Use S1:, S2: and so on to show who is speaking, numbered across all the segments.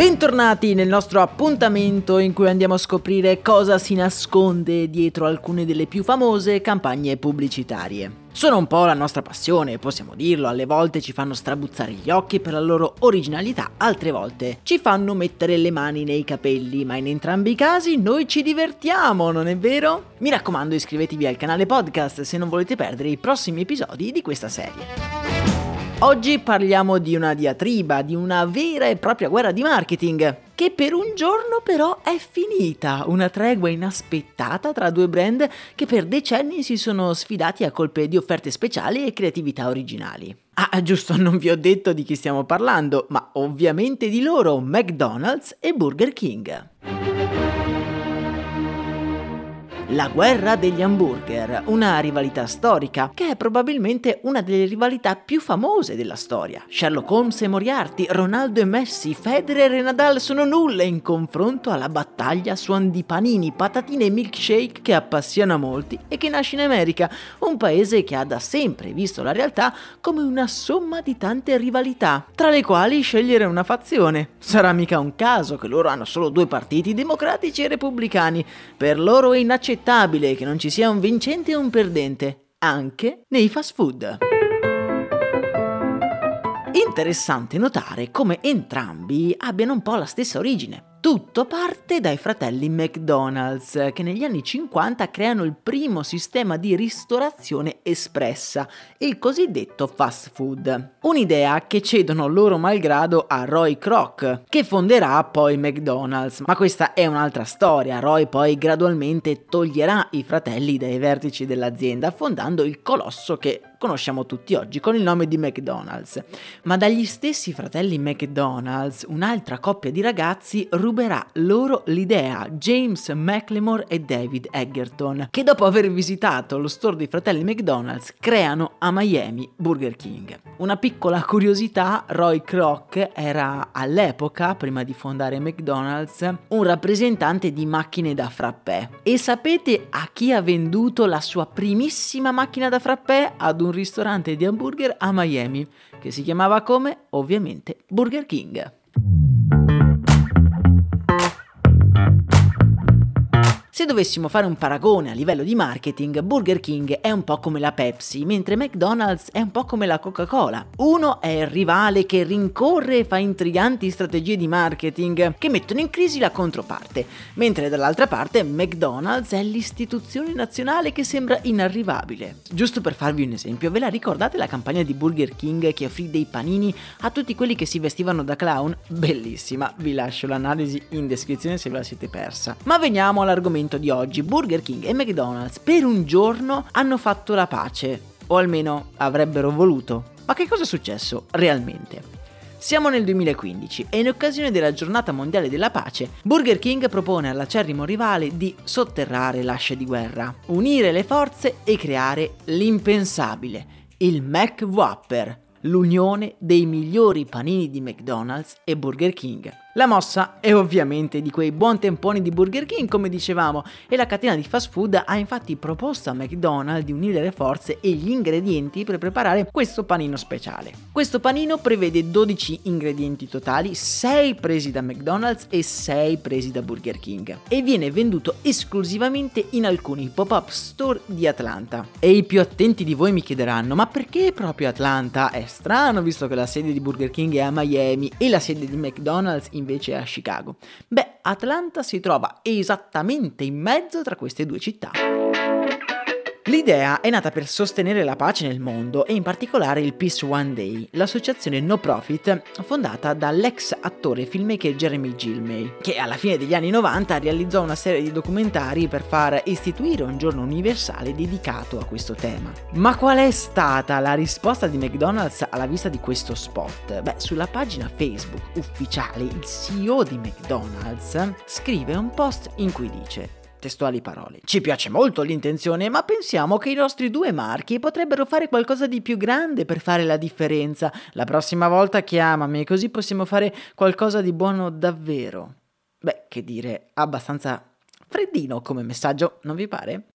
S1: Bentornati nel nostro appuntamento in cui andiamo a scoprire cosa si nasconde dietro alcune delle più famose campagne pubblicitarie. Sono un po' la nostra passione, possiamo dirlo, alle volte ci fanno strabuzzare gli occhi per la loro originalità, altre volte ci fanno mettere le mani nei capelli, ma in entrambi i casi noi ci divertiamo, non è vero? Mi raccomando iscrivetevi al canale podcast se non volete perdere i prossimi episodi di questa serie. Oggi parliamo di una diatriba, di una vera e propria guerra di marketing, che per un giorno però è finita, una tregua inaspettata tra due brand che per decenni si sono sfidati a colpe di offerte speciali e creatività originali. Ah, giusto, non vi ho detto di chi stiamo parlando, ma ovviamente di loro, McDonald's e Burger King. La guerra degli hamburger, una rivalità storica che è probabilmente una delle rivalità più famose della storia. Sherlock Holmes e Moriarty, Ronaldo e Messi, Federer e Nadal sono nulle in confronto alla battaglia suon di panini, patatine e milkshake che appassiona molti e che nasce in America, un paese che ha da sempre visto la realtà come una somma di tante rivalità, tra le quali scegliere una fazione. Sarà mica un caso che loro hanno solo due partiti, democratici e repubblicani. Per loro è inaccettabile inaccettabile che non ci sia un vincente e un perdente, anche nei fast food. Interessante notare come entrambi abbiano un po' la stessa origine. Tutto parte dai fratelli McDonald's che negli anni 50 creano il primo sistema di ristorazione espressa, il cosiddetto fast food. Un'idea che cedono loro malgrado a Roy Kroc, che fonderà poi McDonald's. Ma questa è un'altra storia. Roy poi gradualmente toglierà i fratelli dai vertici dell'azienda, fondando il colosso che conosciamo tutti oggi con il nome di McDonald's. Ma dagli stessi fratelli McDonald's, un'altra coppia di ragazzi ruberà loro l'idea, James McLemore e David Eggerton, che dopo aver visitato lo store dei fratelli McDonald's creano a Miami Burger King. Una piccola curiosità, Roy Kroc era all'epoca, prima di fondare McDonald's, un rappresentante di macchine da frappè. E sapete a chi ha venduto la sua primissima macchina da frappè? Ad un ristorante di hamburger a Miami, che si chiamava come? Ovviamente Burger King. Se dovessimo fare un paragone a livello di marketing, Burger King è un po' come la Pepsi, mentre McDonald's è un po' come la Coca-Cola. Uno è il rivale che rincorre e fa intriganti strategie di marketing che mettono in crisi la controparte, mentre dall'altra parte McDonald's è l'istituzione nazionale che sembra inarrivabile. Giusto per farvi un esempio, ve la ricordate la campagna di Burger King che offrì dei panini a tutti quelli che si vestivano da clown? Bellissima, vi lascio l'analisi in descrizione se ve la siete persa. Ma veniamo all'argomento l'argomento di oggi, Burger King e McDonald's per un giorno hanno fatto la pace, o almeno avrebbero voluto. Ma che cosa è successo realmente? Siamo nel 2015 e in occasione della giornata mondiale della pace, Burger King propone all'acerrimo rivale di sotterrare l'ascia di guerra, unire le forze e creare l'impensabile, il Mac Whopper, l'unione dei migliori panini di McDonald's e Burger King. La mossa è ovviamente di quei buon temponi di Burger King, come dicevamo, e la catena di fast food ha infatti proposto a McDonald's di unire le forze e gli ingredienti per preparare questo panino speciale. Questo panino prevede 12 ingredienti totali, 6 presi da McDonald's e 6 presi da Burger King, e viene venduto esclusivamente in alcuni pop-up store di Atlanta. E i più attenti di voi mi chiederanno, ma perché proprio Atlanta? È strano visto che la sede di Burger King è a Miami e la sede di McDonald's in invece a Chicago. Beh, Atlanta si trova esattamente in mezzo tra queste due città. L'idea è nata per sostenere la pace nel mondo e in particolare il Peace One Day, l'associazione no profit fondata dall'ex attore filmmaker Jeremy Gilmay, che alla fine degli anni 90 realizzò una serie di documentari per far istituire un giorno universale dedicato a questo tema. Ma qual è stata la risposta di McDonald's alla vista di questo spot? Beh, sulla pagina Facebook ufficiale il CEO di McDonald's scrive un post in cui dice Testuali parole. Ci piace molto l'intenzione, ma pensiamo che i nostri due marchi potrebbero fare qualcosa di più grande per fare la differenza. La prossima volta chiamami, così possiamo fare qualcosa di buono davvero. Beh, che dire, abbastanza freddino come messaggio, non vi pare?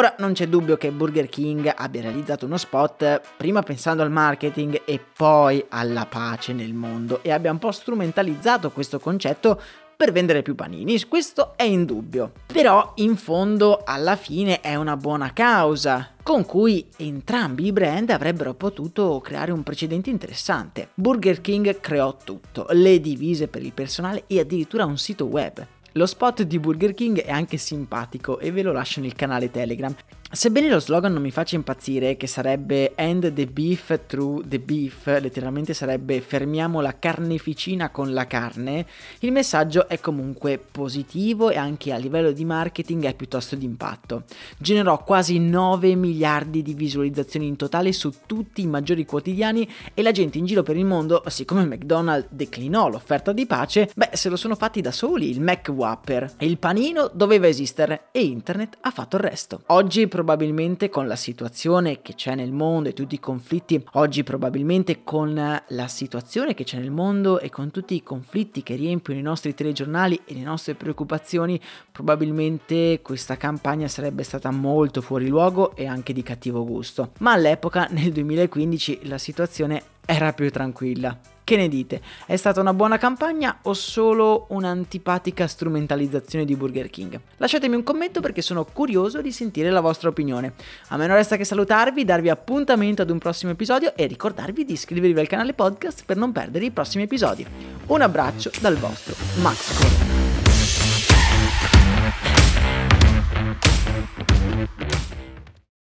S1: Ora non c'è dubbio che Burger King abbia realizzato uno spot prima pensando al marketing e poi alla pace nel mondo e abbia un po' strumentalizzato questo concetto per vendere più panini, questo è indubbio. Però in fondo alla fine è una buona causa con cui entrambi i brand avrebbero potuto creare un precedente interessante. Burger King creò tutto, le divise per il personale e addirittura un sito web. Lo spot di Burger King è anche simpatico e ve lo lascio nel canale Telegram. Sebbene lo slogan non mi faccia impazzire, che sarebbe End the beef through the beef, letteralmente sarebbe fermiamo la carneficina con la carne, il messaggio è comunque positivo e anche a livello di marketing è piuttosto d'impatto. Generò quasi 9 miliardi di visualizzazioni in totale su tutti i maggiori quotidiani e la gente in giro per il mondo, siccome McDonald's declinò l'offerta di pace, beh, se lo sono fatti da soli, il Mac Whopper e il panino doveva esistere e internet ha fatto il resto. Oggi probabilmente con la situazione che c'è nel mondo e tutti i conflitti, oggi probabilmente con la situazione che c'è nel mondo e con tutti i conflitti che riempiono i nostri telegiornali e le nostre preoccupazioni, probabilmente questa campagna sarebbe stata molto fuori luogo e anche di cattivo gusto. Ma all'epoca, nel 2015, la situazione era più tranquilla. Che ne dite? È stata una buona campagna o solo un'antipatica strumentalizzazione di Burger King? Lasciatemi un commento perché sono curioso di sentire la vostra opinione. A me non resta che salutarvi, darvi appuntamento ad un prossimo episodio e ricordarvi di iscrivervi al canale podcast per non perdere i prossimi episodi. Un abbraccio dal vostro Max Corona.